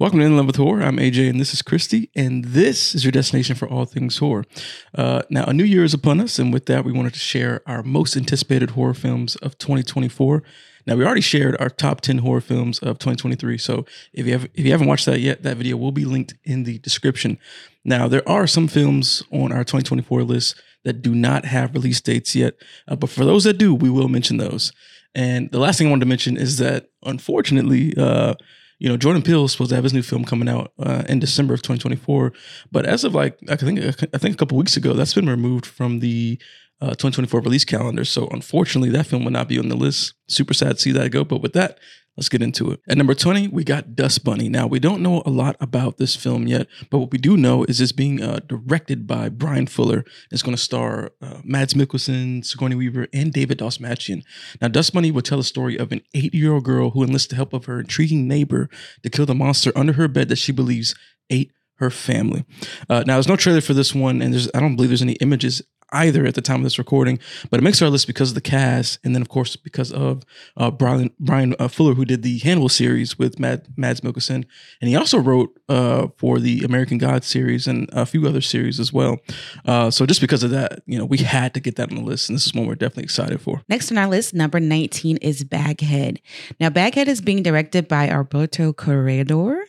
Welcome to In Love with Horror. I'm AJ and this is Christy, and this is your destination for all things horror. Uh, now, a new year is upon us, and with that, we wanted to share our most anticipated horror films of 2024. Now, we already shared our top 10 horror films of 2023, so if you, have, if you haven't watched that yet, that video will be linked in the description. Now, there are some films on our 2024 list that do not have release dates yet, uh, but for those that do, we will mention those. And the last thing I wanted to mention is that, unfortunately, uh, you know, Jordan Peele is supposed to have his new film coming out uh, in December of 2024, but as of like I think I think a couple weeks ago, that's been removed from the uh, 2024 release calendar. So unfortunately, that film will not be on the list. Super sad to see that go. But with that, Let's get into it. At number 20, we got Dust Bunny. Now, we don't know a lot about this film yet, but what we do know is it's being uh, directed by Bryan Fuller. It's going to star uh, Mads Mikkelsen, Sigourney Weaver, and David Dastmalchian. Now, Dust Bunny will tell the story of an eight-year-old girl who enlists the help of her intriguing neighbor to kill the monster under her bed that she believes ate her family. Uh, now, there's no trailer for this one, and there's I don't believe there's any images either at the time of this recording, but it makes our list because of the cast, and then of course because of uh, Bryan Bryan uh, Fuller, who did the Hannibal series with Mad, Mads Mikkelsen, and he also wrote uh, for the American God series and a few other series as well. Uh, so just because of that, you know, we had to get that on the list, and this is one we're definitely excited for. Next on our list, number nineteen is Baghead. Now, Baghead is being directed by Alberto Corredor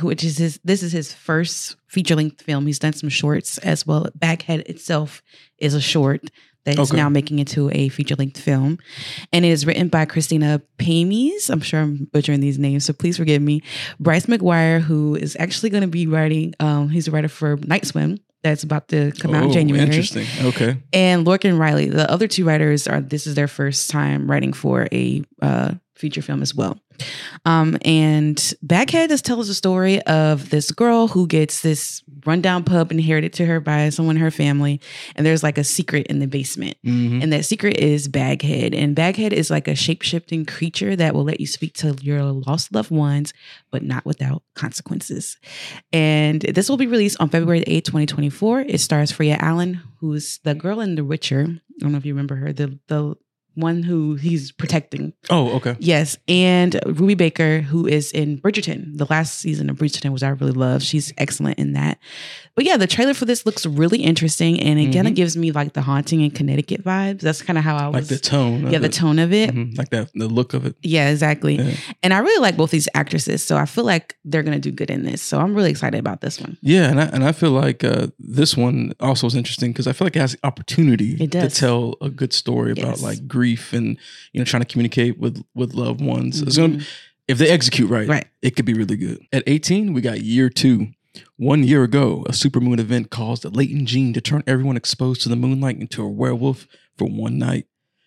which is his this is his first feature length film. He's done some shorts as well. Baghead itself is a short that is okay. now making into a feature length film. And it is written by Christina Pamies. I'm sure I'm butchering these names, so please forgive me. Bryce McGuire, who is actually going to be writing, um, he's a writer for Night Swim. That's about to come out in oh, January. Interesting. Okay. And Lorcan Reilly, the other two writers are. This is their first time writing for a uh, feature film as well. Um, and Baghead just tells the story of this girl who gets this rundown pub inherited to her by someone in her family. And there's like a secret in the basement. Mm-hmm. And that secret is Baghead. And Baghead is like a shape shifting creature that will let you speak to your lost loved ones, but not without consequences. And this will be released on February 8th, 2024. It stars Freya Allan, who's the girl in The Witcher. I don't know if you remember her, the the one who he's protecting. Oh, okay. Yes, and Ruby Barker, who is in Bridgerton. The last season of Bridgerton, which I really love. She's excellent in that. But yeah, the trailer for this looks really interesting, and it mm-hmm. kind of gives me like the haunting in Connecticut vibes. That's kind of how I was like the tone. Yeah, the it. tone of it, mm-hmm. like that, the look of it. Yeah, exactly. Yeah. And I really like both these actresses, so I feel like they're gonna do good in this. So I'm really excited about this one. Yeah, and I, and I feel like uh, this one also is interesting because I feel like it has the opportunity to tell a good story yes. about like grief and you know trying to communicate with with loved ones. Mm-hmm. It's gonna if they execute right, right, it could be really good. At 18, we got year two. One year ago, a supermoon event caused a latent gene to turn everyone exposed to the moonlight into a werewolf for one night.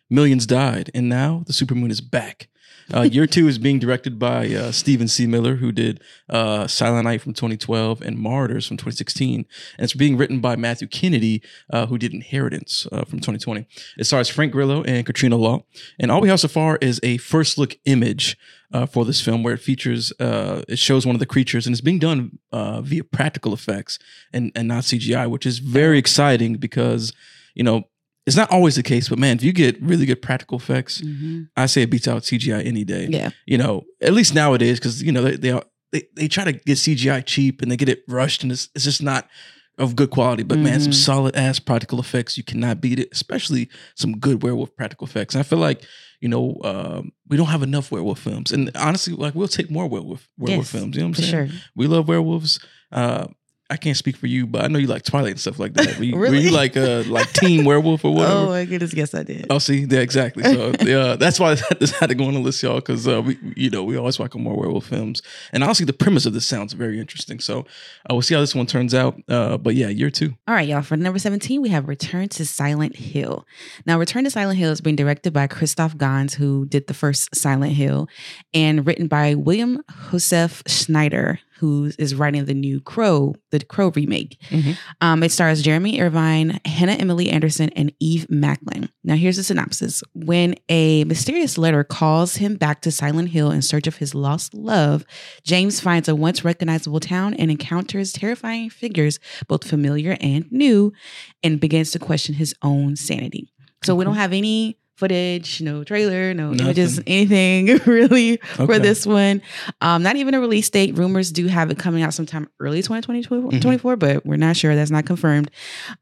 Millions died, and now the supermoon is back. Uh, year two is being directed by uh, Steven C. Miller, who did uh, Silent Night from 2012 and Marauders from 2016. And it's being written by Matthew Kennedy, uh, who did Inheritance uh, from 2020. It stars Frank Grillo and Katrina Law. And all we have so far is a first look image uh, for this film where it features, it shows one of the creatures and it's being done via practical effects and, and not CGI, which is very exciting because, you know, it's not always the case, but man, if you get really good practical effects, mm-hmm. I say it beats out CGI any day. Yeah, you know, at least nowadays, because you know they they, they they try to get CGI cheap and they get it rushed, and it's it's just not of good quality. But mm-hmm. man, some mm-hmm. solid ass practical effects, you cannot beat it. Especially some good werewolf practical effects. And I feel like you know um, we don't have enough werewolf films, and honestly, like we'll take more werewolf werewolf yes, films. You know what I'm saying? Sure. We love werewolves. Uh, I can't speak for you, but I know you like Twilight and stuff like that. Were you, really? were you like uh like Team Werewolf or whatever? Oh my goodness, yes I did. Oh, see, yeah, exactly. So yeah, that's why this had to go on the list, y'all, because uh, we you know we always welcome more werewolf films, and honestly, the premise of this sounds very interesting. So uh, we'll see how this one turns out. Uh, but yeah, year two. All right, y'all. For number seventeen, we have Return to Silent Hill. Now, Return to Silent Hill is being directed by Christophe Gans, who did the first Silent Hill, and written by William Joseph Schneider, who is writing the new Crow, the Crow remake. Mm-hmm. Um, it stars Jeremy Irvine, Hannah Emily Anderson, and Eve Macklin. Now, here's the synopsis. When a mysterious letter calls him back to Silent Hill in search of his lost love, James finds a once recognizable town and encounters terrifying figures, both familiar and new, and begins to question his own sanity. So, we don't have any footage, no trailer, no Nothing. images, anything really for this one. Um, not even a release date. Rumors do have it coming out sometime early 2024, Mhm. but we're not sure. That's not confirmed.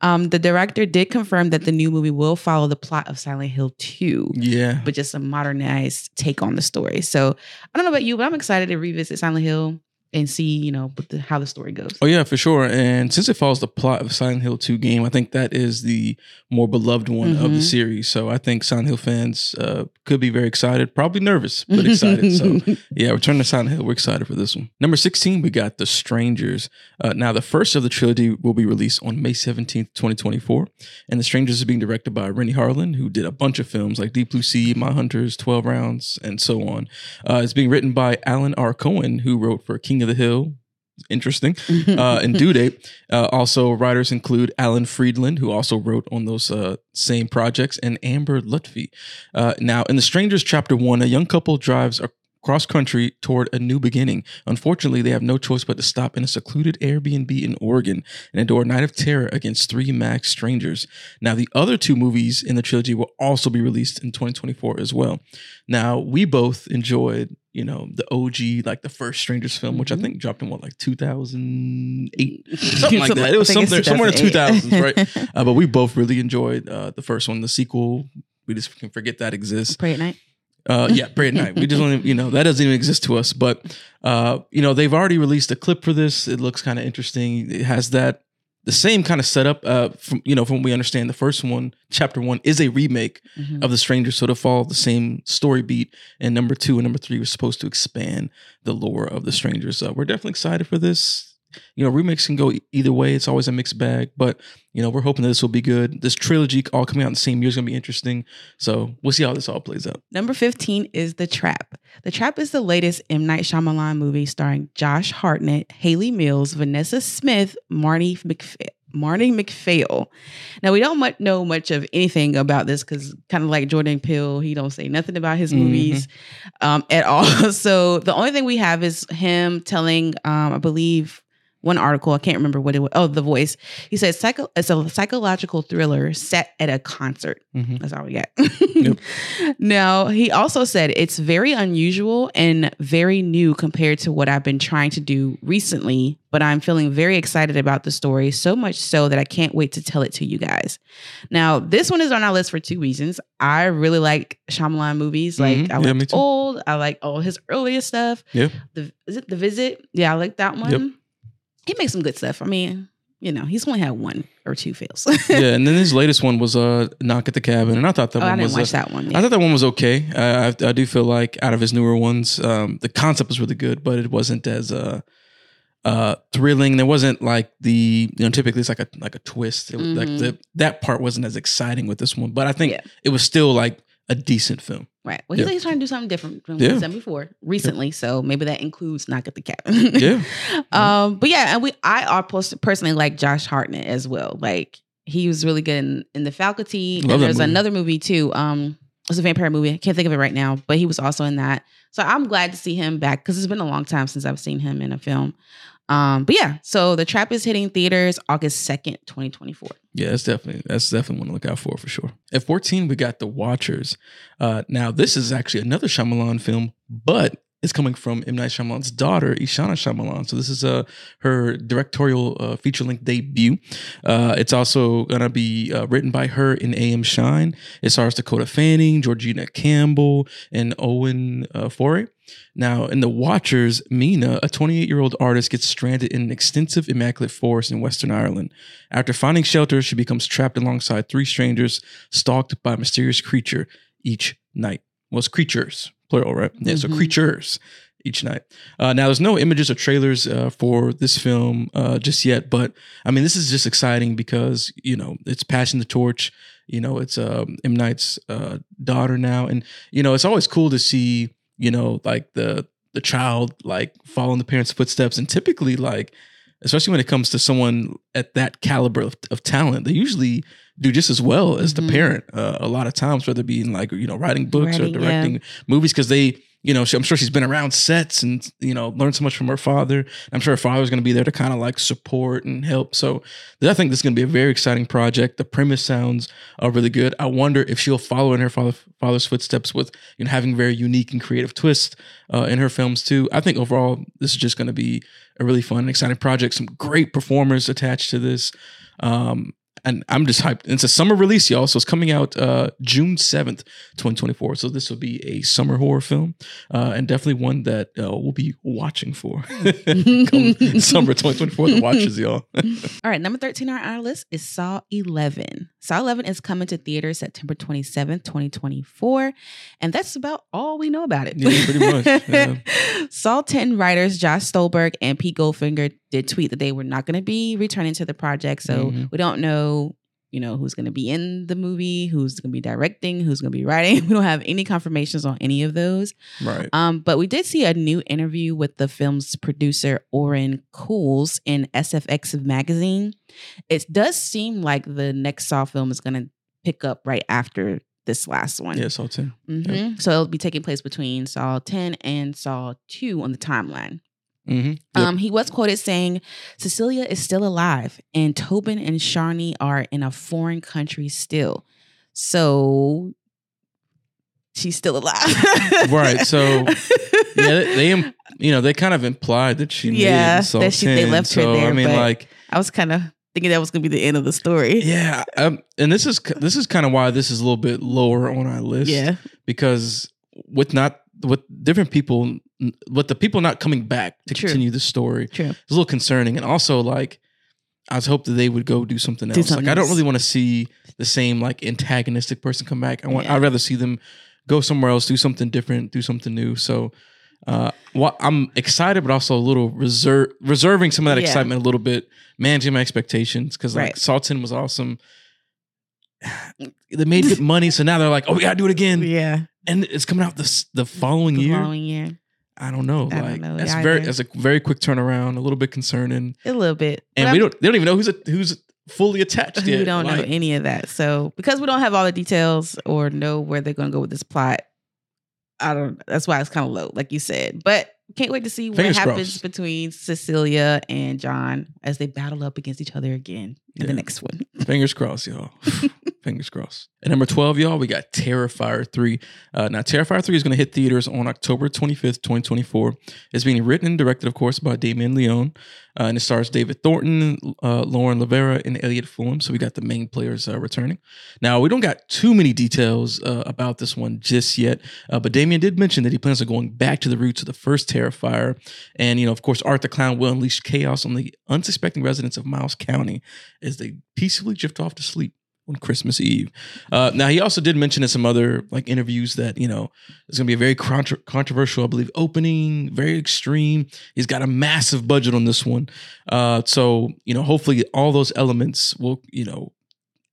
Um, the director did confirm that the new movie will follow the plot of Silent Hill 2 Yeah. but just a modernized take on the story. So I don't know about you, but I'm excited to revisit Silent Hill and see, you know, the, how the story goes. Oh yeah, for sure. And since it follows the plot of Silent Hill 2 game, I think that is the more beloved one of the Mhm. series. So I think Silent Hill fans uh, could be very excited, probably nervous, but excited. so yeah, Return to Silent Hill. We're excited for this one. Number 16, we got The Strangers. Uh, now, the first of the trilogy will be released on May 17th, 2024. And The Strangers is being directed by Renny Harlin, who did a bunch of films like Deep Blue Sea, Mindhunters, 12 Rounds, and so on. Uh, it's being written by Alan R. Cohen, who wrote for King of the Hill. Interesting. Uh, and Due Date. Uh, also, writers include Alan Freedland, who also wrote on those uh, same projects, and Amber Lutfi. Uh, now, in The Strangers, Chapter 1, a young couple drives across country toward a new beginning. Unfortunately, they have no choice but to stop in a secluded Airbnb in Oregon and endure a night of terror against three max strangers. Now, the other two movies in the trilogy will also be released in 2024 as well. Now, we both enjoyed, you know, the OG, like the first Strangers film, which I Mhm. think dropped in what, like 2008? Something like that. It was I think it's something- somewhere in the 2008. 2000s, Uh, but we both really enjoyed uh, the first one. The sequel, we just can forget that exists. Prey at night. Uh, yeah, Prey at Night. We just don't, even- you know, that doesn't even exist to us. But, uh, you know, they've already released a clip for this. It looks kind of interesting. It has that the same kind of setup. Uh, from you know, from what we understand, the first one, chapter one, is a remake Mhm. of The Stranger, so to follow the same story beat. And number two and number three was supposed to expand the lore of The Strangers. Uh, we're definitely excited for this. You know, remakes can go either way. It's always a mixed bag, but you know, we're hoping that this will be good. This trilogy all coming out in the same year is going to be interesting. So we'll see how this all plays out. Number 15 is The Trap. The Trap is the latest M. Night Shyamalan movie starring Josh Hartnett, Hayley Mills, Vanessa Smith, Marnie McPhail. Marnie McPhail. Now we don't much know much of anything about this because kind of like Jordan Peele, he don't say nothing about his Mhm. movies um, at all. So the only thing we have is him telling, um, I believe, one article. I can't remember what it was. Oh, The Voice. He said psycho, it's a psychological thriller set at a concert. Mhm. That's all we got. Yep. Now, he also said it's very unusual and very new compared to what I've been trying to do recently, but I'm feeling very excited about the story, so much so that I can't wait to tell it to you guys. Now, this one is on our list for two reasons. I really like Shyamalan movies. Like, Mhm. I Yeah, like old, I like all his earlier stuff. Yeah. The, is it The Visit? Yeah, I like that one. Yep. He makes some good stuff. I mean, you know, he's only had one or two fails. yeah, and then his latest one was uh, Knock at the Cabin, and I thought that oh, I one didn't was. watch uh, that one. I thought that one was okay. Uh, I, I do feel like out of his newer ones, um, the concept was really good, but it wasn't as uh, uh, thrilling. There wasn't like the you know typically it's like a like a twist. It was like the that part wasn't as exciting with this one, but I think Yeah. it was still like a decent film. Right. Well, he's, Yeah. he's trying to do something different from what Yeah. he's done before recently. So maybe that includes Knock at the Cabin. Yeah. um. But yeah, and we I are pers- personally like Josh Hartnett as well. Like he was really good in, in the faculty. Love and there's another movie too. Um, it's a vampire movie. I can't think of it right now, but he was also in that. So I'm glad to see him back because it's been a long time since I've seen him in a film. Um, but yeah, so the trap is hitting theaters August second, twenty twenty four. Yeah, that's definitely that's definitely one to look out for for sure. At 14, we got The Watchers. Uh, now, this is actually another Shyamalan film, but it's coming from M Night Shyamalan's daughter, Ishana Shyamalan. So this is uh, her directorial uh, feature length debut. Uh, it's also gonna be uh, written by her in A.M. Shine. It stars Dakota Fanning, Georgina Campbell, and Owen uh, Foray. Now, in The Watchers, Mina, a 28 year old artist, gets stranded in an extensive immaculate forest in Western Ireland. After finding shelter, she becomes trapped alongside three strangers, stalked by a mysterious creature each night. It's creatures, plural, right? Yeah, so Mhm. creatures each night. Uh, now, there's no images or trailers uh, for this film uh, just yet, but I mean, this is just exciting because, you know, it's passing the torch. You know, it's um, M. Night's uh, daughter now. And, you know, it's always cool to see, you know, like the, the child like following the parents' footsteps. And typically, like, especially when it comes to someone at that caliber of, of talent, they usually do just as well as Mhm. the parent. Uh, a lot of times, whether it be in like you know writing books or Writing, yeah. directing movies, because they you know, she, I'm sure she's been around sets and you know learned so much from her father. I'm sure her father's going to be there to kind of like support and help. So I think this is going to be a very exciting project. The premise sounds uh, really good. I wonder if she'll follow in her father, father's footsteps with you know having very unique and creative twists uh, in her films too. I think overall this is just going to be a really fun and exciting project. Some great performers attached to this. Um, and I'm just hyped. It's a summer release, y'all. So it's coming out uh, June 7th, 2024. So this will be a summer horror film uh, and definitely one that uh, we'll be watching for summer 2024. The watches, y'all. All right, number 13 on our list is Saw 11. Saw 11 is coming to theaters September 27th, 2024. And that's about all we know about it. Yeah, pretty much. Yeah. Saw 10 writers Josh Stolberg and Pete Goldfinger did tweet that they were not going to be returning to the project. So Mhm. we don't know, you know, who's going to be in the movie, who's going to be directing, who's going to be writing. We don't have any confirmations on any of those. Right. Um, but we did see a new interview with the film's producer, Oren Koules, in SFX magazine. It does seem like the next Saw film is going to pick up right after this last one. Yeah, Saw 10. Mhm. So it'll be taking place between Saw 10 and Saw 2 on the timeline. Mm-hmm. Yep. Um, he was quoted saying, Cecilia is still alive, and Tobin and Sharni are in a foreign country still. So she's still alive. Right, so, yeah, they, they you know, they kind of implied that she Yeah, that she- they 10. left her so, I there, mean, but- like, I was kind of thinking that was going to be the end of the story. yeah, um, and this is this is kind of why this is a little bit lower on our list. Yeah. because with not with different people, with the people not coming back to True. continue the story, True. it's a little concerning. And also, like, I was hoping that they would go do something Do else. something like, I don't really want to see the same like antagonistic person come back. I want. Yeah. I'd rather see them go somewhere else, do something different, do something new. So. Uh, well, I'm excited, but also a little reserve, reserving some of that Yeah. excitement a little bit, managing my expectations because like Right. Saw 10 was awesome. They made good money, so now they're like, "Oh, we gotta do it again," Yeah. and it's coming out this the following The year. following year. I don't know. I don't like know that's either. very that's a very quick turnaround, a little bit concerning, A little bit. and But we I'm- don't they don't even know who's a, who's fully attached yet. we don't know any of that. So because we don't have all the details or know where they're going to go with this plot, I don't. That's why it's kind of low, like you said. But can't wait to see what happens crossed. between Cecilia and John as they battle up against each other again in Yeah. the next one. Fingers crossed, y'all. Fingers crossed. At number 12, y'all, we got Terrifier 3. Uh, now, Terrifier 3 is going to hit theaters on October 25th, 2024. It's being written and directed, of course, by Damien Leone. Uh, and it stars David Thornton, uh, Lauren Lavera, and Elliot Fullam. So we got the main players uh, returning. Now, we don't got too many details uh, about this one just yet. Uh, but Damien did mention that he plans on going back to the roots of the first Terrifier. And, you know, of course, Art the Clown will unleash chaos on the unsuspecting residents of Miles County as they peacefully drift off to sleep on Christmas Eve. Uh, now, he also did mention in some other like interviews that you know it's going to be a very contro- controversial, I believe, opening, very extreme. He's got a massive budget on this one, uh, so you know, hopefully, all those elements will you know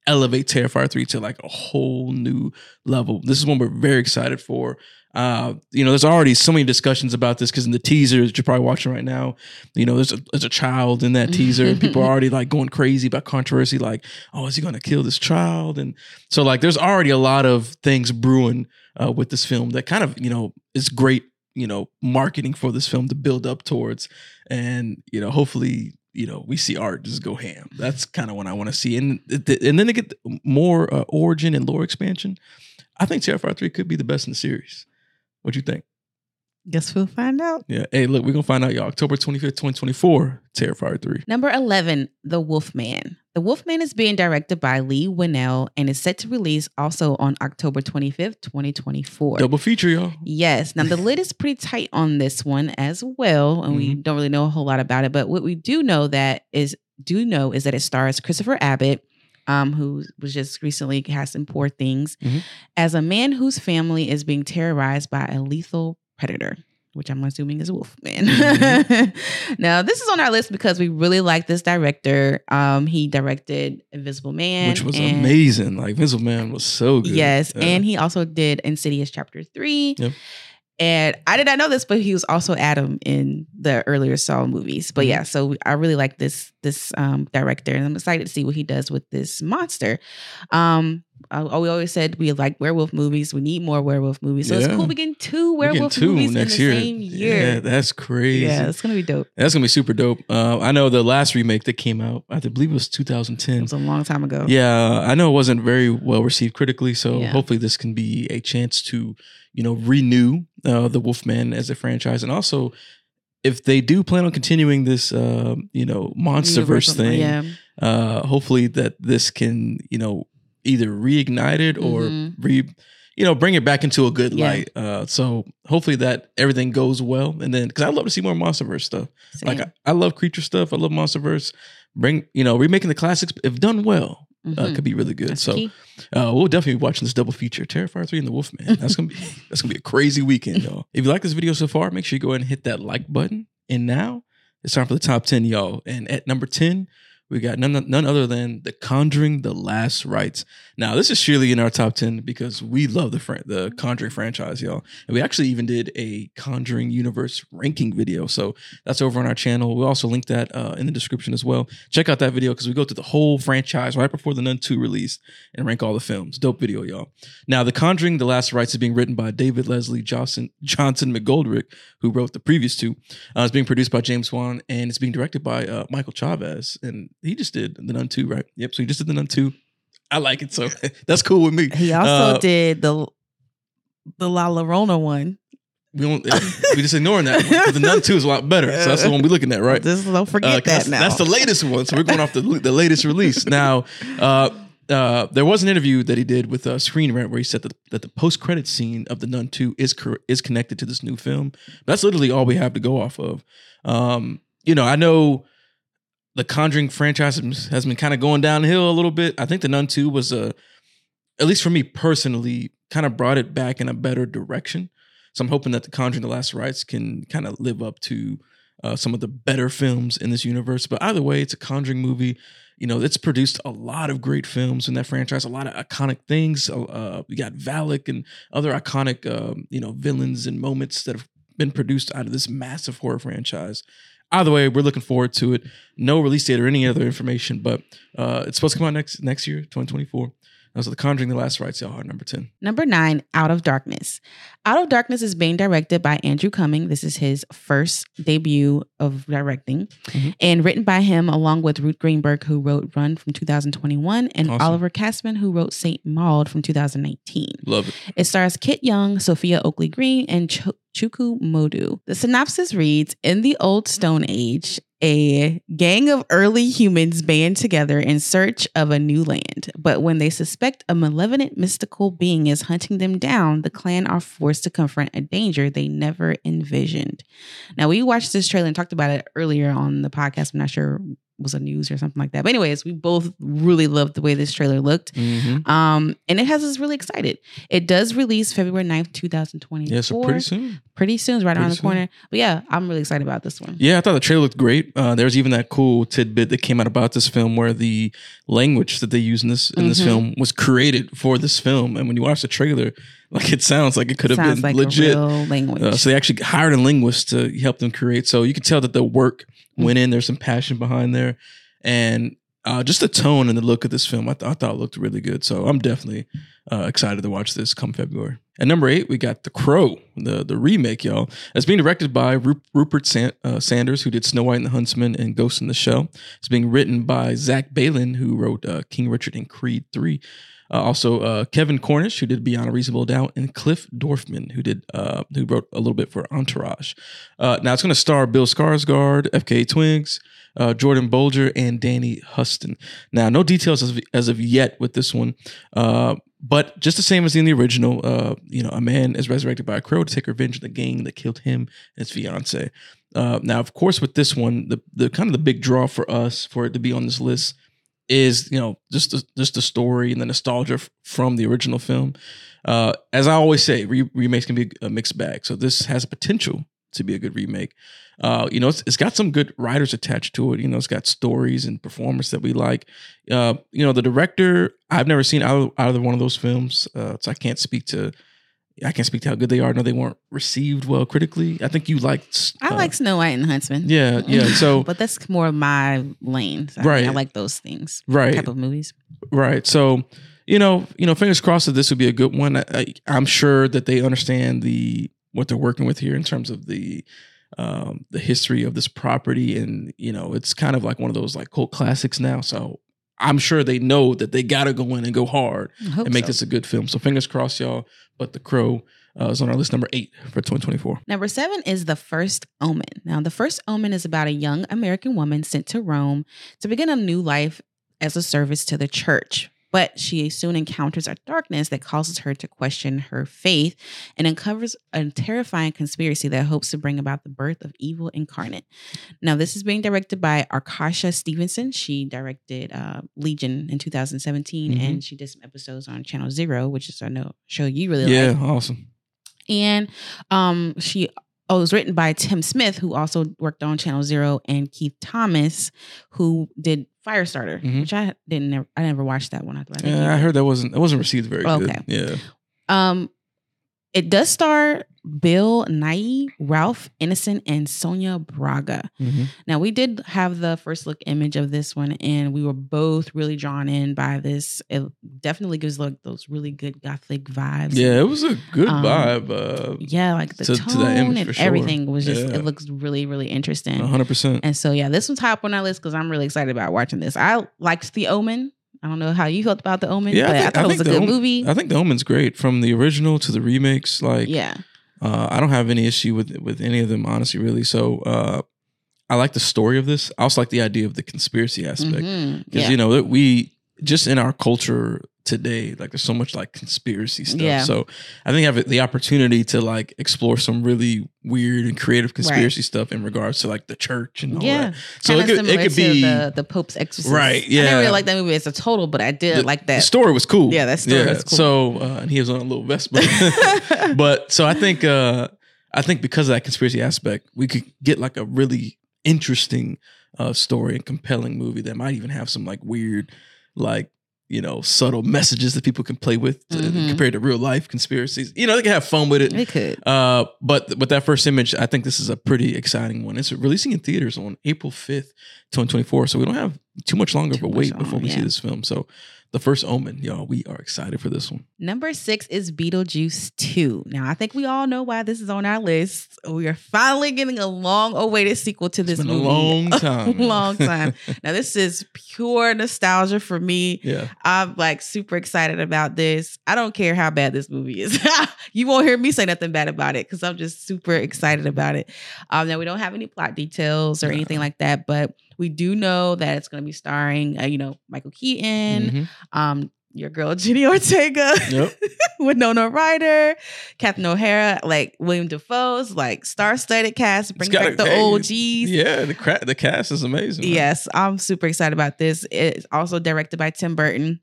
elevate Terrifier 3 to like a whole new level. This is one we're very excited for. Uh, you know, there's already so many discussions about this because in the teaser that you're probably watching right now, you know, there's a there's a child in that teaser, and people are already like going crazy about controversy, like, oh, is he going to kill this child? And so, like, there's already a lot of things brewing uh, with this film that kind of, you know, is great, you know, marketing for this film to build up towards, and you know, hopefully, you know, we see art just go ham. That's kind of what I want to see, and and then to get more uh, origin and lore expansion. I think Terrifier three could be the best in the series. What you think? Guess we'll find out. Yeah. Hey, look, we're gonna find out y'all. October 25th, 2024, Terrifier 3. Number 11, The Wolfman. The Wolfman is being directed by Leigh Whannell and is set to release also on October 25th, 2024. Double feature, y'all. Yes. Now the lid is pretty tight on this one as well, and we mm-hmm. don't really know a whole lot about it. But what we do know that is do know is that it stars Christopher Abbott, um, who was just recently cast in Poor Things, Mhm. as a man whose family is being terrorized by a lethal predator. Which I'm assuming is a wolf man. now, this is on our list because we really like this director. Um, he directed Invisible Man, Which was and- amazing. Like Invisible Man was so good. Yes, Yeah. and he also did Insidious Chapter Three. Yep. And I did not know this, but he was also Adam in the earlier Saw movies. But Mhm. yeah, so I really like this this um, director, and I'm excited to see what he does with this monster. Um, uh, we always said we like werewolf movies. We need more werewolf movies. So Yeah. it's cool. We get two werewolf two movies next in the year. same year. Yeah, that's crazy. Yeah, it's gonna be dope. That's gonna be super dope. Uh, I know the last remake that came out, I believe it was 2010. It was a long time ago. Yeah, I know it wasn't very well received critically, so Yeah. hopefully this can be a chance to, you know, renew uh, the Wolfman as a franchise, and also if they do plan on continuing this, uh, you know, MonsterVerse thing, Yeah. uh, hopefully that this can, you know, either reignite it or Mhm. re, you know, bring it back into a good Yeah. light. Uh, so hopefully that everything goes well, and then because I love to see more MonsterVerse stuff. Like I, I love creature stuff. I love MonsterVerse. Bring you know remaking the classics if done well uh, Mhm. could be really good. That's so uh, we'll definitely be watching this double feature, Terrifier three and the Wolfman. That's gonna be that's gonna be a crazy weekend, y'all. If you like this video so far, make sure you go ahead and hit that like button. And now it's time for the top ten, y'all. And at number ten, we got none none other than The Conjuring: The Last Rites. Now this is surely in our top ten because we love the fran- the Conjuring franchise, y'all. And we actually even did a Conjuring universe ranking video, so that's over on our channel. We'll also link that uh, in the description as well. Check out that video because we go through the whole franchise right before the Nun 2 release and rank all the films. Dope video, y'all. Now, The Conjuring: The Last Rites is being written by David Leslie Johnson Johnson McGoldrick, who wrote the previous two. Uh, it's being produced by James Wan and it's being directed by uh, Michael Chaves, and he just did The Nun 2, right? Yep. So he just did The Nun 2. I like it, so that's cool with me. He also Uh, did the the La Llorona one. We don't. we just ignoring that. One, 'cause the Nun 2 is a lot better, so that's the one we're looking at, right? Just don't Uh, that that's, now. that's the latest one. So we're going off the the latest release. Now, uh, uh, there was an interview that he did with uh, Screen Rant where he said that, that the post credit scene of the Nun Two is cor- is connected to this new film. That's literally all we have to go off of. Um, you know, I know the Conjuring franchise has- been kind of going downhill a little bit. I think the Nun Two was a, at least for me personally, kind of brought it back in a better direction. So I'm hoping that the Conjuring: The Last Rites can kind of live up to uh, some of the better films in this universe. But either way, it's a Conjuring movie. You know, it's produced a lot of great films in that franchise, a lot of iconic things. Uh, we got Valak and other iconic, um, you know, villains and moments that have been produced out of this massive horror franchise. Either way, we're looking forward to it. No release date or any other information, but uh, it's supposed to come out next next year, 2024. Uh, so The Conjuring: The Last Rites, y'all are number ten. Number nine, Out of Darkness. Out of Darkness is being directed by Andrew Cumming. This is his first debut of directing Mhm. and written by him along with Ruth Greenberg, who wrote Run from 2021, and Awesome. Oliver Kassman, who wrote St. Maud from 2019. Love it. It stars Kit Young, Sophia Oakley Green, and Chuku Modu. The synopsis reads In the old Stone Age, a gang of early humans band together in search of a new land. But when they suspect a malevolent mystical being is hunting them down, the clan are forced to confront a danger they never envisioned. Now, we watched this trailer and talked about it earlier on the podcast. I'm not sure was a news or something like that. But anyways, we both really loved the way this trailer looked. Mhm. Um, and it has us really excited. It does release February 9th, 2024. Yeah, so pretty soon. Pretty soon, right around Pretty the corner. But yeah, I'm really excited about this one. Yeah, I thought the trailer looked great. Uh, there's even that cool tidbit that came out about this film where the language that they use in this in this Mhm. film was created for this film. And when you watch the trailer, like it sounds like it could have been like legit. language. Uh, so they actually hired a linguist to help them create. So you can tell that the work. Went in. There's some passion behind there, and uh, just the tone and the look of this film, I, th- I thought looked really good. So I'm definitely uh, excited to watch this come February. At number eight, we got The Crow, the the remake, y'all. It's being directed by Ru- Rupert San- uh, Sanders, who did Snow White and the Huntsman and Ghost in the Shell. It's being written by Zach Baylin, who wrote uh, King Richard and Creed 3. Uh, also, uh, Kevin Cornish, who did Beyond a Reasonable Doubt, and Cliff Dorfman, who did uh, who wrote a little bit for Entourage. Uh, now it's going to star Bill Skarsgård, FK Twigs, uh, Jordan Bolger, and Danny Huston. Now, no details as of, as of yet with this one, uh, but just the same as in the original, you know, a man is resurrected by a crow to take revenge on the gang that killed him and his fiance. Now, of course, with this one, the the kind of the big draw for us for it to be on this list is you know just the, just the story and the nostalgia f- from the original film. Uh, as I always say, re- remakes can be a mixed bag. So this has a potential to be a good remake. Uh, you know, it's, it's got some good writers attached to it. You know, it's got stories and performance that we like. Uh, you know, the director I've never seen either, either one of those films, uh, so I can't speak to. I can't speak to how good they are. I know they weren't received well critically. I think you liked. I uh, like Snow White and the Huntsman. Yeah, yeah. So but that's more my lane. So I, Right. I like those things. right, Type of movies. Right. So, you know, you know, fingers crossed that this would be a good one. I, I, I'm sure that they understand the what they're working with here in terms of the um, the history of this property, and you know, it's kind of like one of those like cult classics now. So I'm sure they know that they got to go in and go hard and make so. this a good film. So fingers crossed, y'all. But The Crow uh, is on our list number eight for 2024. Number seven is The First Omen. Now, The First Omen is about a young American woman sent to Rome to begin a new life as a service to the church. But she soon encounters a darkness that causes her to question her faith and uncovers a terrifying conspiracy that hopes to bring about the birth of evil incarnate. Now, this is being directed by Arkasha Stevenson. She directed uh, Legion in 2017, Mhm. and she did some episodes on Channel Zero, which is I know show you really like Yeah, awesome. and um she oh, it was written by Tim Smith, who also worked on Channel Zero, and Keith Thomas, who did Firestarter, Mhm. which I didn't never I never watched that one. I, Yeah, I heard that wasn't that wasn't received very Okay. good. Yeah. Um, it does star Bill Nighy, Ralph Ineson, and Sonia Braga. Mhm. Now we did have the first look image of this one, and we were both really drawn in by this. It definitely gives like those really good gothic vibes. Yeah, it was a good Um, vibe. Uh, yeah, like the to- to tone image and sure. everything was just Yeah. it looks really really interesting. 100%. And so yeah, this one's high up on our list because I'm really excited about watching this. I liked The Omen. I don't know how you felt about The Omen, Yeah, I but I, think- thought I it was a good Omen- movie. I think The Omen's great from the original to the remakes. Like, yeah, uh, I don't have any issue with with any of them, honestly, really. So, uh, I like the story of this. I also like the idea of the conspiracy aspect because yeah. you know that we just in our culture today, like there's so much like conspiracy stuff. Yeah. So, I think I have the opportunity to like explore some really weird and creative conspiracy stuff in regards to like the church and all yeah. that. So Kinda it could it could be the the Pope's Exorcist. Right, yeah I yeah. didn't really like that movie as a total, but I did the, like The that. story was cool. Yeah, that story was cool. So uh, and he was on a little vest, but, but so I think uh, I think because of that conspiracy aspect, we could get like a really interesting uh, story and compelling movie that might even have some like weird, like you know, subtle messages that people can play with to, Mhm. compared to real life conspiracies. You know, they can have fun with it. It could. Uh, but with that first image, I think this is a pretty exciting one. It's releasing in theaters on April fifth, twenty twenty four. So we don't have too much longer Too of a wait before we see this film. So the first Omen, y'all, we are excited for this one. Number six is Beetlejuice 2. Now, I think we all know why this is on our list. We are finally getting a long awaited sequel to this movie. a long time, long time. Now, this is pure nostalgia for me. Yeah, I'm like super excited about this. I don't care how bad this movie is. you won't hear me say nothing bad about it because I'm just super excited about it. Um, now we don't have any plot details or Nah. anything like that, but we do know that it's going to be starring, uh, you know, Michael Keaton, Mhm. um, your girl Jenny Ortega, Yep. Winona Ryder, Catherine O'Hara, like William Dafoe's, like star-studded cast, bring back the hey, OGs. yeah. The cra- the cast is amazing. man. Yes, I'm super excited about this. It's also directed by Tim Burton.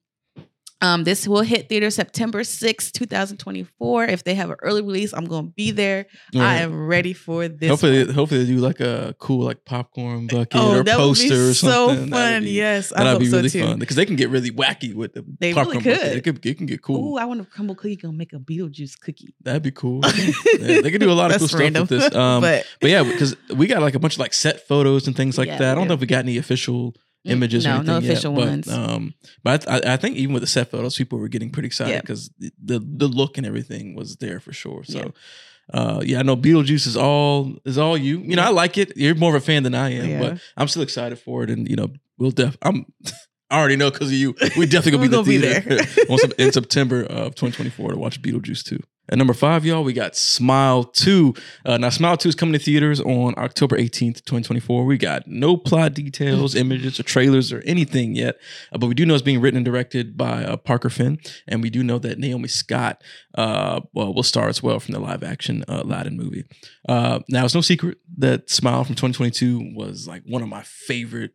Um, this will hit theater September 6, 2024. If they have an early release, I'm gonna be there. I am ready for this. hopefully, one. hopefully they do like a cool like popcorn bucket oh, or that poster would be or so fun. Be- yes, I That'd be so really too. fun because they can get really wacky with the They popcorn really bucket. could. It could it can get cool. Ooh, I want a Crumbl cookie gonna make a Beetlejuice cookie. That'd be cool. Yeah, they can do a lot of cool random, stuff with this. Um, but, but yeah, because we got like a bunch of like set photos and things like Yeah, that. I don't do. know if we got any official images or no, anything no yet, official but, ones. Um, but I, I think even with the set photos, people were getting pretty excited Yeah. because the, the the look and everything was there for sure. So. Uh, yeah, I know Beetlejuice is all is all you. You know, I like it. You're more of a fan than I am, Yeah. but I'm still excited for it. And you know, we'll def. I'm. I already know because of you. We definitely gonna be the gonna be theater in September of 2024 to watch Beetlejuice 2. At number five, y'all, we got Smile 2. Uh, now, Smile 2 is coming to theaters on October 18th, 2024. We got no plot details, images, or trailers, or anything yet. Uh, but we do know it's being written and directed by uh, Parker Finn. And we do know that Naomi Scott uh, well, will star as well from the live action uh, Aladdin movie. Uh, now, it's no secret that Smile from 2022 was like one of my favorite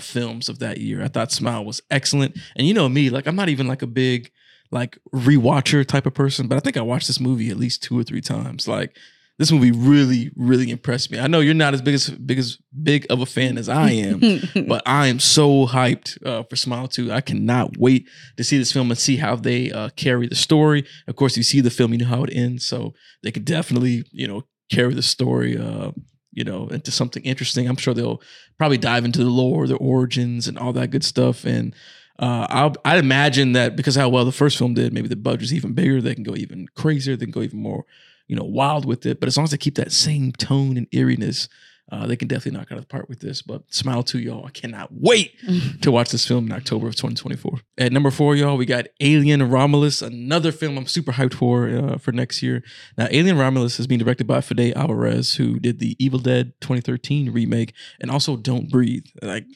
films of that year. I thought Smile was excellent. And you know me, like, I'm not even like a big, like rewatcher type of person, but I think I watched this movie at least two or three times. Like this movie really, really impressed me. I know you're not as big as big as big of a fan as I am, but I am so hyped uh, for Smile 2. I cannot wait to see this film and see how they uh, carry the story. Of course, you see the film, you know how it ends, so they could definitely, you know, carry the story, uh, you know, into something interesting. I'm sure they'll probably dive into the lore, the origins, and all that good stuff. And Uh, I'll, I'd imagine that because how well the first film did, maybe the budget's even bigger. They can go even crazier. They can go even more, you know, wild with it. But as long as they keep that same tone and eeriness, uh, they can definitely knock out of the park with this. But Smile 2 y'all. I cannot wait to watch this film in October of 2024. At number four, y'all, we got Alien Romulus, another film I'm super hyped for uh, for next year. Now, Alien Romulus is being directed by Fede Alvarez, who did the Evil Dead 2013 remake and also Don't Breathe. Like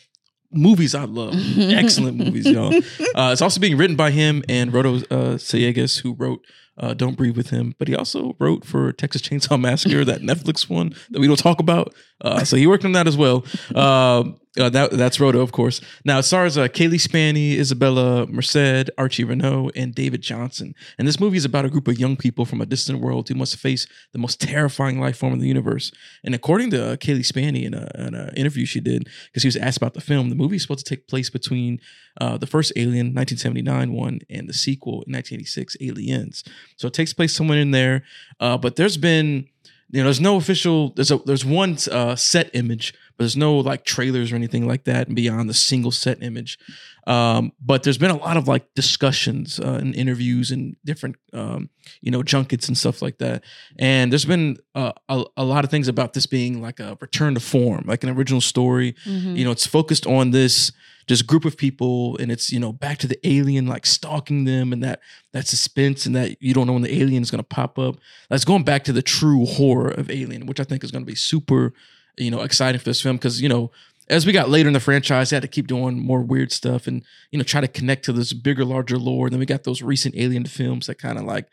movies I love, excellent movies, y'all. Uh, it's also being written by him and Rodo uh, who wrote uh, Don't Breathe with him, but he also wrote for Texas Chainsaw Massacre, that Netflix one that we don't talk about. Uh, so he worked on that as well. Uh, uh, that that's Rodo, of course. Now it stars uh, Cailee Spaeny, Isabella Merced, Archie Renaux, and David Jonsson. And this movie is about a group of young people from a distant world who must face the most terrifying life form in the universe. And according to uh, Cailee Spaeny in an interview she did, because she was asked about the film, the movie is supposed to take place between uh, the first Alien, 1979 one, and the sequel in 1986, Aliens. So it takes place somewhere in there. Uh, but there's been you know, there's no official. There's a there's one uh, set image, but there's no like trailers or anything like that and beyond the single set image. Um, but there's been a lot of like discussions uh, and interviews and different um, you know junkets and stuff like that. And there's been uh, a, a lot of things about this being like a return to form, like an original story. Mhm. You know, it's focused on this just group of people and it's you know back to the alien like stalking them and that that suspense and that you don't know when the alien is going to pop up. That's going back to the true horror of alien which i think is going to be super you know exciting for this film because you know as we got later in the franchise they had to keep doing more weird stuff and you know try to connect to this bigger larger lore. And then we got those recent alien films that kind of like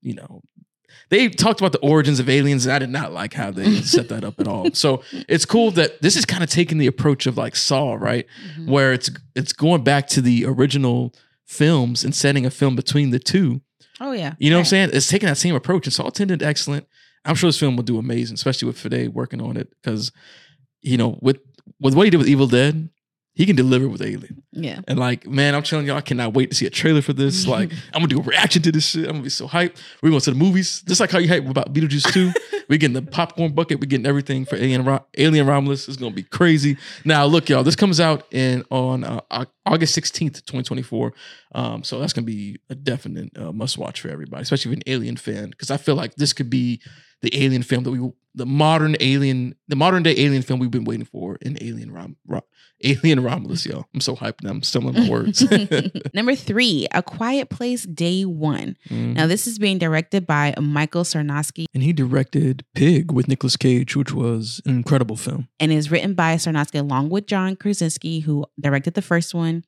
you know they talked about the origins of aliens and i did not like how they set that up at all so it's cool that this is kind of taking the approach of like saw right Mhm. where it's it's going back to the original films and setting a film between the two. Oh yeah. You know what I'm saying? It's taking that same approach. And Saw 10 did excellent. I'm sure this film will do amazing, especially with Fede working on it. Because, you know, with with what he did with Evil Dead, he can deliver with Alien. Yeah. And like, man, I'm telling y'all, I cannot wait to see a trailer for this. Like, I'm gonna do a reaction to this shit. I'm gonna be so hyped. We're going to the movies, just like how you hype about Beetlejuice 2. We're getting the popcorn bucket. We're getting everything for Alien, Ro- Alien Romulus. It's gonna be crazy. Now, look, y'all, this comes out in on uh, August 16th, 2024. Um, so that's gonna be a definite uh, must watch for everybody, especially if you're an Alien fan, because I feel like this could be the Alien film that we, the modern Alien, the modern day Alien film we've been waiting for in Alien Rom, Ro- Alien Romulus, y'all. I'm so hyped now. I'm stumbling my words. Number three, A Quiet Place Day One. Mm. Now, this is being directed by Michael Sarnoski and he directed Pig with Nicolas Cage, which was an incredible film. and is written by Sarnoski along with John Krasinski, who directed the first one.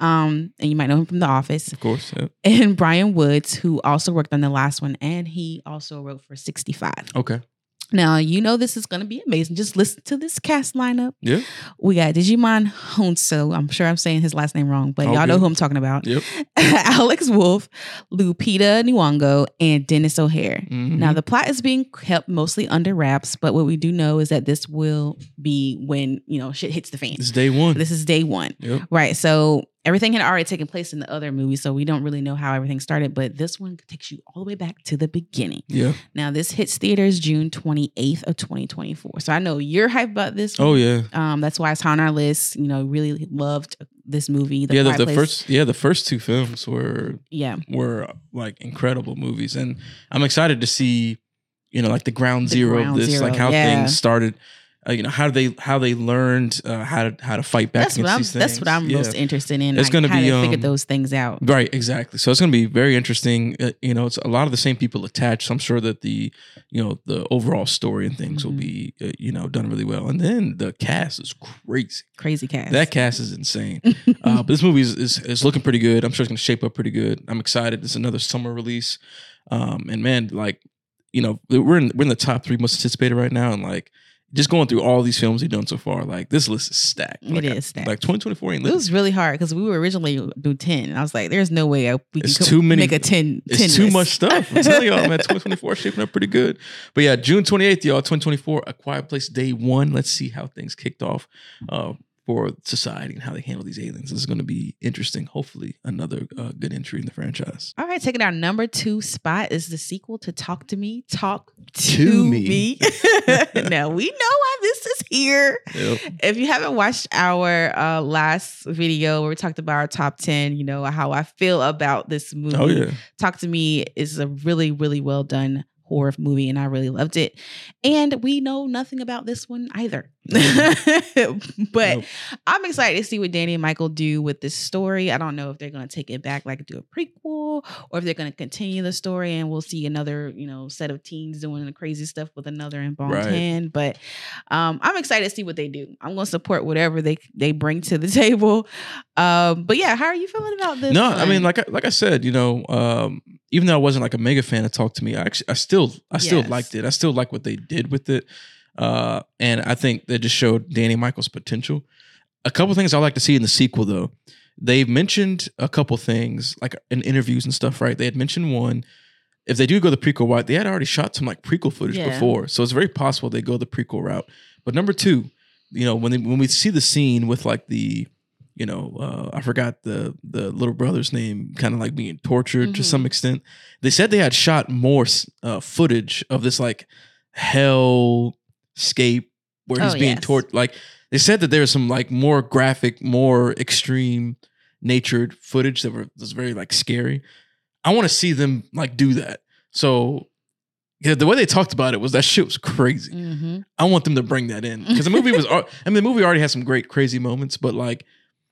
Um, and you might know him from The Office, Of course, yeah. and Bryan Woods, who also worked on the last one, and he also wrote for 65. Okay. Now, you know this is going to be amazing. Just listen to this cast lineup. Yeah. We got Djimon Hounsou. I'm sure I'm saying his last name wrong, but All y'all know who I'm talking about. Yep. Alex Wolff, Lupita Nyong'o, and Denis O'Hare. Mhm. Now, the plot is being kept mostly under wraps, but what we do know is that this will be when, you know, shit hits the fan. This is day one. This is day one. Yep. Right. So everything had already taken place in the other movie, so we don't really know how everything started, but this one takes you all the way back to the beginning. Yeah. Now, this hits theaters June 28th of 2024. So I know you're hyped about this. Oh yeah. Um, that's why it's on our list. You know, really loved this movie. yeah. The, the first. Yeah. The first two films were Yeah. were like incredible movies, and I'm excited to see, you know, like the ground The zero ground of this, zero, like how yeah. things started. Uh, you know how they how they learned uh, how to how to fight back That's what I'm that's what I'm Yeah. most interested in. It's like, gonna how be, they figure um, those things out. Right, exactly. So it's going to be very interesting. Uh, you know, it's a lot of the same people attached. So I'm sure that the, you know, the overall story and things will Mhm. be, uh, you know, done really well. And then the cast is crazy. Crazy cast. That cast is insane. uh, but this movie is, is is looking pretty good. I'm sure it's going to shape up pretty good. I'm excited. It's another summer release. Um, and man, like, you know, we're in we're in the top three most anticipated right now, and like. Just going through all these films he's done so far, like this list is stacked. It Like, is I- stacked. Like 2024 ain't it was really hard because we were originally do 10. And I was like, there's no way I, we It's can too many- make a 10. 10 It's too list. much stuff. I'm telling y'all, man, 2024 is shaping up pretty good. But yeah, June 28th, y'all, 2024, A Quiet Place Day One. Let's see how things kicked off uh, for society and how they handle these aliens. This is going to be interesting. Hopefully, another uh, good entry in the franchise. All right, taking our number two spot is the sequel to Talk to Me. Talk to, To me. Me. now we know why this is here. Yep. If you haven't watched our uh, last video where we talked about our top 10, you know, how I feel about this movie. Oh yeah. Talk to Me is a really, really well done horror movie, and I really loved it. And we know nothing about this one either. but Nope. I'm excited to see what Danny and Michael do with this story. I don't know if they're going to take it back, like do a prequel, or if they're going to continue the story, and we'll see another, you know, set of teens doing the crazy stuff with another embalmed Right. hand. But um, I'm excited to see what they do. I'm going to support whatever they they bring to the table. Um, but yeah, how are you feeling about this? No, I mean, like I, like I said, you know, um, even though I wasn't like a mega fan of Talk to Me, I actually I still I still Yes. liked it. I still like what they did with it, uh, and I think they just showed Danny Michael's potential. A couple things I like to see in the sequel, though. They've mentioned a couple things like in interviews and stuff, right? They had mentioned one. If they do go the prequel route, they had already shot some like prequel footage Yeah. before, so it's very possible they go the prequel route. But number two, you know, when they, when we see the scene with like the you know, uh, I forgot the the little brother's name, kind of like being tortured to Mhm. some extent. They said they had shot more uh, footage of this like hell scape where he's Oh, being yes. tortured. Like they said that there's some like more graphic, more extreme natured footage that were was very like scary. I want to see them like do that. So the way they talked about it was that shit was crazy. Mhm. I want them to bring that in because the movie was. I mean, the movie already has some great crazy moments, but like,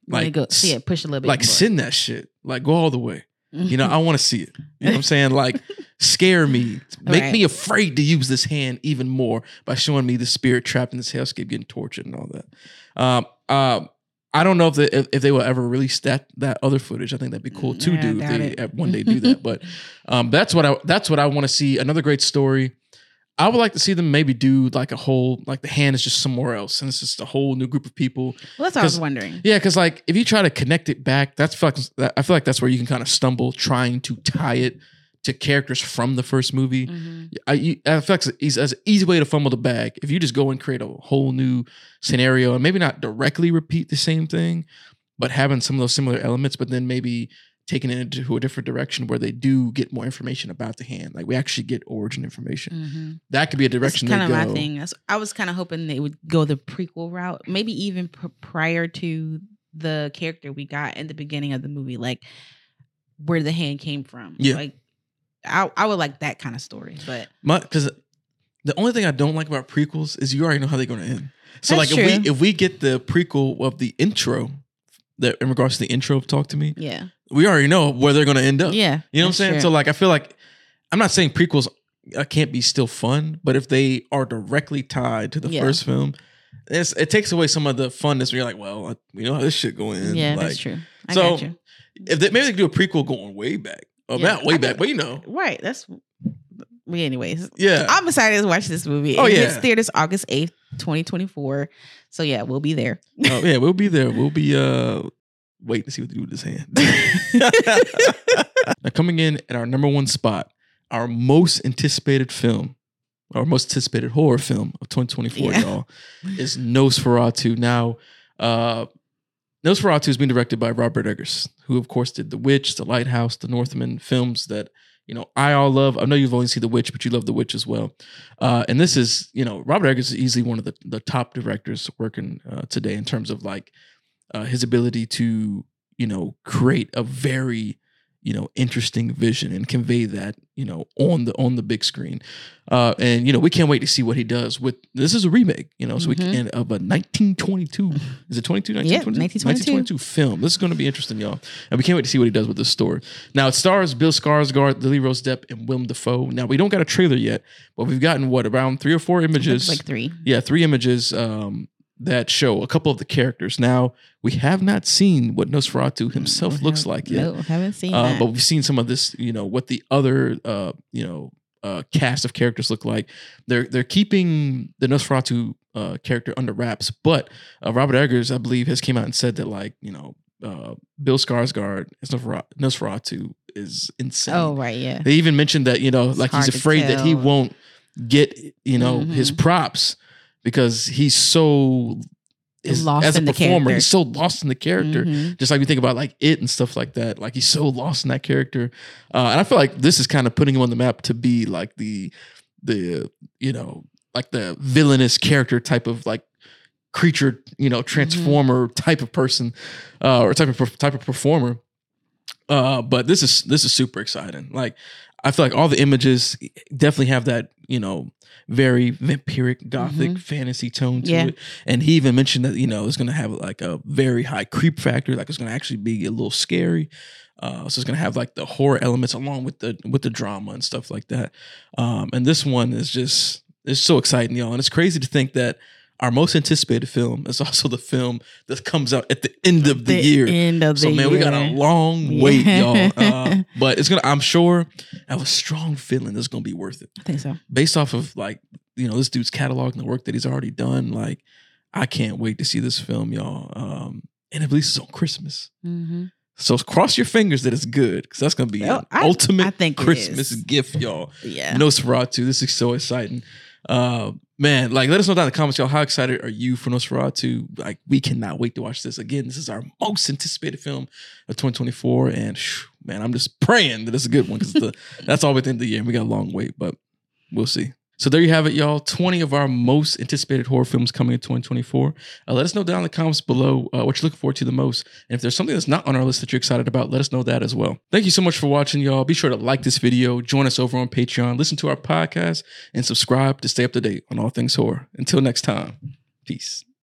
like, go see it, push a little bit. like more. send that shit, like go all the way. You know, I want to see it. You know what I'm saying? Like, scare me, make Right. me afraid to use this hand even more by showing me the spirit trapped in this hellscape, getting tortured and all that. Um, um, I don't know if they, if, if they will ever release that that other footage. I think that'd be cool to Yeah, do if they it. one day do that. But um, that's what I that's what I want to see. Another great story. I would like to see them maybe do like a whole like the hand is just somewhere else and it's just a whole new group of people. well, that's what I was wondering. Yeah, because like if you try to connect it back, that's like, I feel like that's where you can kind of stumble trying to tie it to characters from the first movie. Mhm. I, you, I feel like it's, an easy way to fumble the bag. If you just go and create a whole new scenario and maybe not directly repeat the same thing, but having some of those similar elements, but then maybe taking it into a different direction where they do get more information about the hand. Like we actually get origin information. Mhm. That could be a That's direction kind they of go. my thing. That's- I was kind of hoping they would go the prequel route, maybe even pr- prior to the character we got in the beginning of the movie, like where the hand came from. Yeah. like I, I would like that kind of story, but My because the only thing I don't like about prequels is you already know how they're going to end. So That's like if true. we if we get the prequel of the intro, that in regards to the intro of Talk to Me, yeah, we already know where they're going to end up. yeah, You know what I'm saying? true. So like I feel like I'm not saying prequels uh, can't be still fun, but if they are directly tied to the Yeah. first film, it's, it takes away some of the funness. Where you're like, well, I, we know how this shit going in. yeah, like, that's true. I so- you. If they, maybe they could do a prequel going way back, or Yeah, way I back, but you know, Right, that's. well, Anyways, yeah. I'm excited to watch this movie. Oh, it yeah. hits theaters August 8th, 2024. So yeah, we'll be there. oh yeah, we'll be there. We'll be uh waiting to see what they do with this hand. now coming in at our number one spot, our most anticipated film, our most anticipated horror film of 2024, Yeah. y'all, is Nosferatu. Now, uh Nosferatu is being directed by Robert Eggers, who of course did The Witch, The Lighthouse, The Northman films that you know I all love. I know you've only seen The Witch, but you love The Witch as well. Uh, and this is you know Robert Eggers is easily one of the the top directors working uh, today in terms of like uh, his ability to you know create a very you know interesting vision and convey that you know on the on the big screen. Uh and you know we can't wait to see what he does with this is a remake you know so we Mhm. can of a 1922 is it 22 Yeah, 1922 1922. film. This is going to be interesting y'all. And we can't wait to see what he does with this story. Now it stars bill skarsgård lily rose depp and willem dafoe. Now we don't got a trailer yet but we've gotten what around three or four images? like three. yeah, three images um, that show a couple of the characters. Now we have not seen what Nosferatu himself We looks like yet, No, haven't seen uh, that. but we've seen some of this. You know what the other uh, you know uh, cast of characters look like. They're they're keeping the Nosferatu uh, character under wraps, but uh, Robert Eggers, I believe, has came out and said that like you know uh, Bill Skarsgård as Nosferatu, is insane. oh right, yeah. They even mentioned that you know, It's like he's afraid that he won't get you know his Mhm. props because he's so is Lost as a the performer, character. he's so lost in the character. Mhm. Just like we think about like it and stuff like that. Like he's so lost in that character. Uh, and I feel like this is kind of putting him on the map to be like the the you know like the villainous character type of like creature, you know, transformer type of person, uh, or type of type of performer. Uh, but this is this is super exciting. Like I feel like all the images definitely have that, you know, very vampiric gothic Mhm. fantasy tone to Yeah. it. And he even mentioned that, you know, it's gonna have like a very high creep factor, like it's gonna actually be a little scary. Uh, so it's gonna have like the horror elements along with the with the drama and stuff like that. Um, and this one is just it's so exciting, y'all. And it's crazy to think that our most anticipated film is also the film that comes out at the end of the, year. end of So the man, we got a year. long wait, Yeah. y'all. Uh, but it's gonna. I'm sure. I have a strong feeling it's gonna be worth it, I think so. based off of like you know this dude's catalog and the work that he's already done. Like, I can't wait to see this film, y'all. Um, and it releases on Christmas. Mm-hmm. So cross your fingers that it's good, because that's gonna be Well, an I- ultimate I think Christmas gift, y'all. Yeah. Nosferatu. This is so exciting. Uh man, like let us know down in the comments, y'all. How excited are you for Nosferatu? Like, we cannot wait to watch this. Again, this is our most anticipated film of 2024. And phew, man, I'm just praying that it's a good one because that's all within the year. We got a long wait, but we'll see. So there you have it, y'all. 20 of our most anticipated horror films coming in 2024. Uh, let us know down in the comments below uh, what you're looking forward to the most. And if there's something that's not on our list that you're excited about, let us know that as well. Thank you so much for watching, y'all. Be sure to like this video, join us over on Patreon, listen to our podcast, and subscribe to stay up to date on all things horror. Until next time, peace.